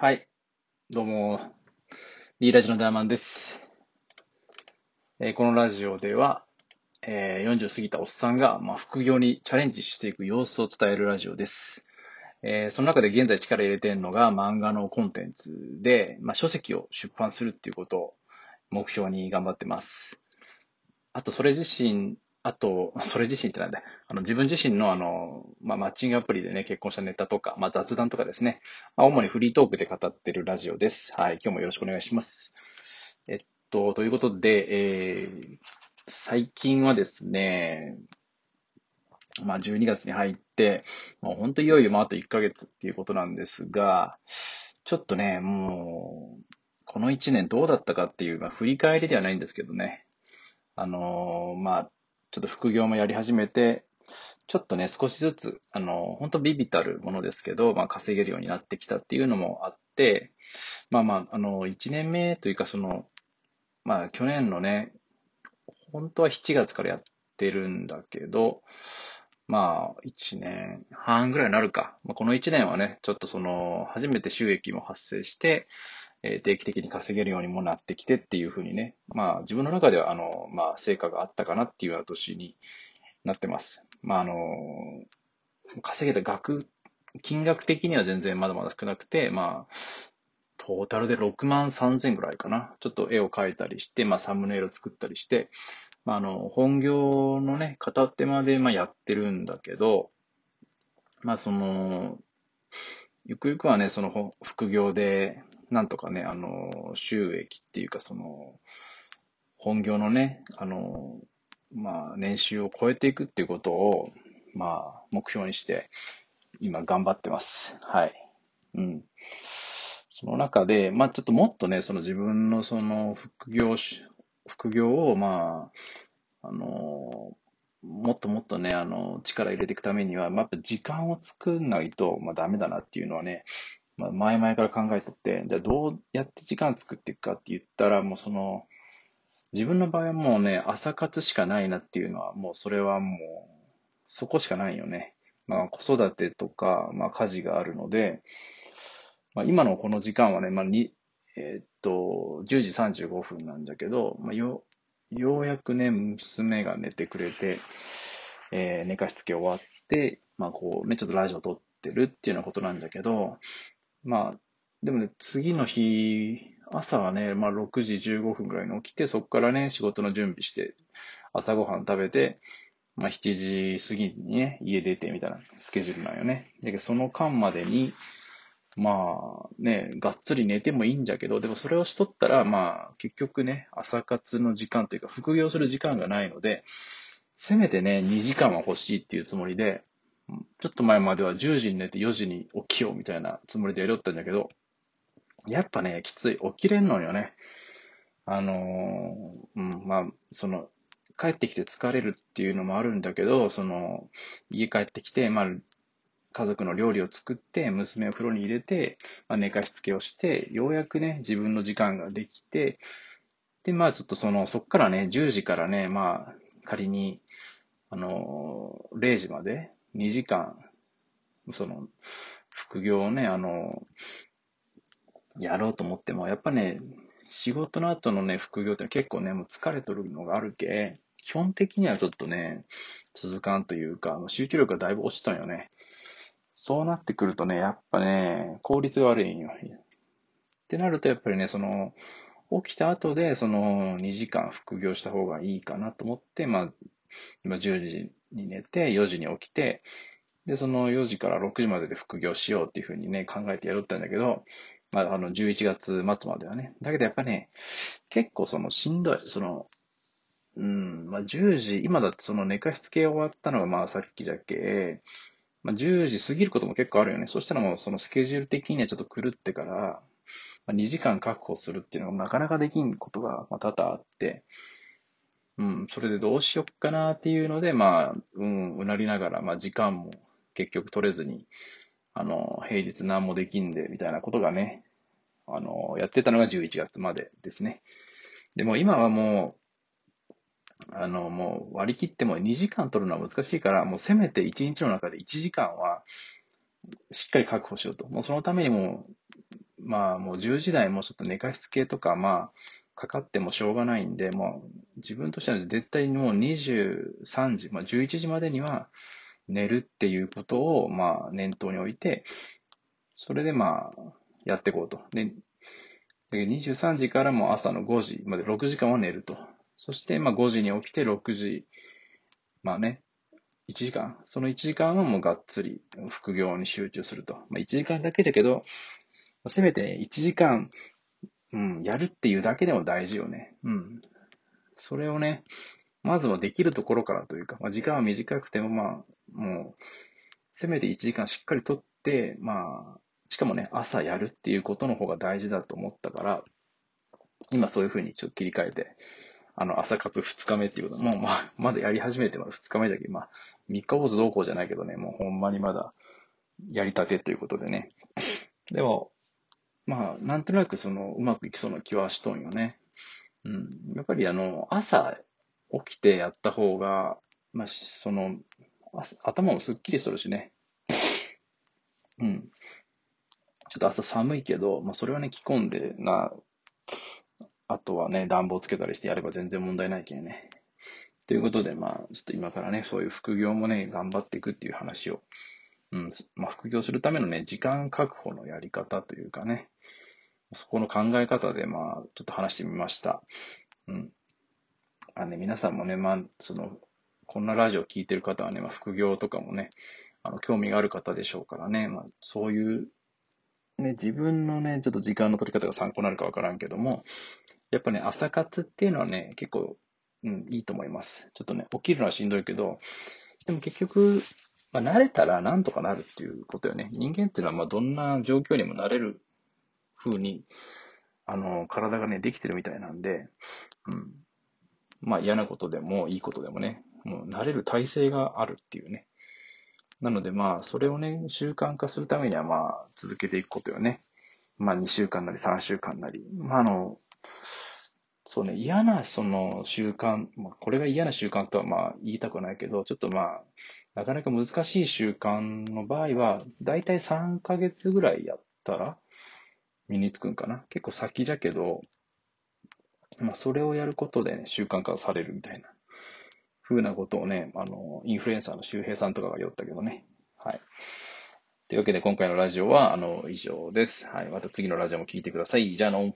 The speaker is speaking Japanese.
はい。どうも、D ラジのダーマンです。えーこのラジオでは、えー40過ぎたおっさんが、まあ、副業にチャレンジしていく様子を伝えるラジオです。えーその中で現在力入れてるのが漫画のコンテンツで、まあ、書籍を出版するっていうことを目標に頑張ってます。あと、それ自身、あと、それ自身ってなんだ？あの、自分自身のあの、まあ、マッチングアプリでね、結婚したネタとか、まあ、雑談とかですね。まあ、主にフリートークで語ってるラジオです。はい。今日もよろしくお願いします。えっと、ということで、えー、最近はですね、まあ、12月に入って、もう本当いよいよもうあと1ヶ月っていうことなんですが、ちょっとね、もう、この1年どうだったかっていう、まあ、振り返りではないんですけどね、あのーまあ、ちょっと副業もやり始めて、ちょっとね、少しずつ、あの、本当ビビたるものですけど、まあ、稼げるようになってきたっていうのもあって、まあまあ、あの、1年目というか、その、まあ、去年のね、本当は7月からやってるんだけど、まあ、1年半ぐらいになるか。まあ、この1年はね、ちょっとその、初めて収益も発生して、え定期的に稼げるようにもなってきてっていうふうにね、まあ、自分の中では、あの、まあ、成果があったかなっていうような年になってます。まあ、あの、稼げた額、金額的には全然まだまだ少なくて、まあ、トータルで6万3000ぐらいかな。ちょっと絵を描いたりして、まあ、サムネイル作ったりして、まあ、あの、本業のね、片手間で、まあ、やってるんだけど、まあ、その、ゆくゆくはね、その副業で、なんとかね、あの、収益っていうか、その、本業のね、あの、まあ、年収を超えていくっていうことを、まあ、目標にして、今頑張ってます。はい。うん。その中で、まあ、ちょっともっとね、その自分のその副業し、副業を、まあ、あの、もっともっとね、あの、力入れていくためには、まあ、やっぱ時間を作んないと、まあ、ダメだなっていうのはね、まあ、前々から考えてて、じゃあどうやって時間作っていくかって言ったら、もうその、自分の場合はもうね、朝活しかないなっていうのは、もうそれはもう、そこしかないよね。まあ、子育てとか、まあ、家事があるので、まあ、今のこの時間はね、まあ、に、えーっと、10時35分なんだけど、まあ、よ、ようやくね、娘が寝てくれて、えー寝かしつけ終わって、まあ、こうね、ちょっとラジオ撮ってるっていうようなことなんだけど、まあ、でもね、次の日、朝はね、まあ、6時15分ぐらいに起きて、そこからね、仕事の準備して、朝ごはん食べて、まあ、7時過ぎにね、家出てみたいなスケジュールなんよね。だけど、その間までに、まあね、がっつり寝てもいいんだけど、でもそれをしとったら、まあ結局ね、朝活の時間というか、副業する時間がないので、せめてね、2時間は欲しいっていうつもりで、ちょっと前までは10時に寝て4時に起きようみたいなつもりでやりよったんだけど、やっぱね、きつい。起きれんのよね。あのーうん、まあ、その、帰ってきて疲れるっていうのもあるんだけど、その、家帰ってきて、まあ、家族の料理を作って、娘を風呂に入れて、まあ、寝かしつけをして、ようやくね、自分の時間ができて、で、まあちょっとその、そっからね、10時からね、まあ、仮に、あの、0時まで2時間、その、副業をね、あの、やろうと思っても、やっぱね、仕事の後のね、副業って結構ね、もう疲れとるのがあるけ、基本的にはちょっとね、続かんというか、もう集中力がだいぶ落ちたんよね。そうなってくるとね、やっぱね、効率が悪いんよ。ってなると、やっぱりね、その、起きた後で、その、2時間副業した方がいいかなと思って、まあ、今10時に寝て、4時に起きて、で、その4時から6時までで副業しようっていうふうにね、考えてやろうったんだけど、まあ、あの、11月末まではね。だけどやっぱね、結構その、しんどい、その、うん、まあ、10時、今だってその寝かしつけ終わったのが、まあ、さっきだけ、まあ、10時過ぎることも結構あるよね。そしたらもうそのスケジュール的にはちょっと狂ってから、まあ、2時間確保するっていうのがなかなかできんことが多々あって、うん、それでどうしよっかなっていうので、まあ、うん、うなりながら、まあ時間も結局取れずに、あの、平日何もできんで、みたいなことがね、あの、やってたのが11月までですね。でも今はもう、あの、もう割り切っても2時間取るのは難しいから、もうせめて1日の中で1時間はしっかり確保しようと。もうそのためにも、まあもう10時台もちょっと寝かしつけとか、まあ、かかってもしょうがないんで、もう自分としては絶対にもう23時、まあ11時までには寝るっていうことを、まあ念頭に置いて、それでまあ、やっていこうと。で、23時からも朝の5時まで6時間は寝ると。そして、まあ5時に起きて6時、まあね、1時間。その1時間はもうがっつり副業に集中すると。まあ1時間だけだけど、せめて1時間、うん、やるっていうだけでも大事よね。うん。それをね、まずはできるところからというか、まあ時間は短くてもまあ、もう、せめて1時間しっかりとって、まあ、しかもね、朝やるっていうことの方が大事だと思ったから、今そういうふうにちょっと切り替えて、あの、朝活2日目っていうこと、もうまあ、まだやり始めてまだ2日目じゃけまあ、3日坊主どうこうじゃないけどね、もうほんまにまだやりたてということでね。でも、まあ、なんとなくその、うまくいきそうな気はしとんよね。うん。やっぱりあの、朝起きてやった方が、まあ、その、頭もすっきりするしね。うん。ちょっと朝寒いけど、まあ、それはね、着込んでな、あとはね、暖房つけたりしてやれば全然問題ないけんね。ということで、まあ、ちょっと今からね、そういう副業もね、頑張っていくっていう話を、うん、まあ、副業するためのね、時間確保のやり方というかね、そこの考え方で、まあ、ちょっと話してみました。うん。あね、皆さんもね、まあ、その、こんなラジオ聞いてる方はね、まあ、副業とかもね、あの、興味がある方でしょうからね、まあ、そういうね、自分のね、ちょっと時間の取り方が参考になるかわからんけども、やっぱね、朝活っていうのはね、結構、うん、いいと思います。ちょっとね、起きるのはしんどいけど、でも結局、まあ、慣れたらなんとかなるっていうことよね。人間っていうのは、まあ、どんな状況にもなれる風に、あの、体がね、できてるみたいなんで、うん。まあ、嫌なことでもいいことでもね、もう慣れる体制があるっていうね。なのでまあ、それをね、習慣化するためにはまあ、続けていくことよね。まあ、2週間なり3週間なり。まあ、あの、そうね、嫌なその習慣、まあ、これが嫌な習慣とはまあ言いたくないけど、ちょっとまあ、なかなか難しい習慣の場合は、だいたい3ヶ月ぐらいやったら身につくんかな。結構先じゃけど、まあ、それをやることで、ね、習慣化されるみたいな。ふうなことをね、あの、インフルエンサーの周平さんとかが言ったけどね。はい。というわけで今回のラジオは、あの、以上です。はい。また次のラジオも聞いてください。じゃあの。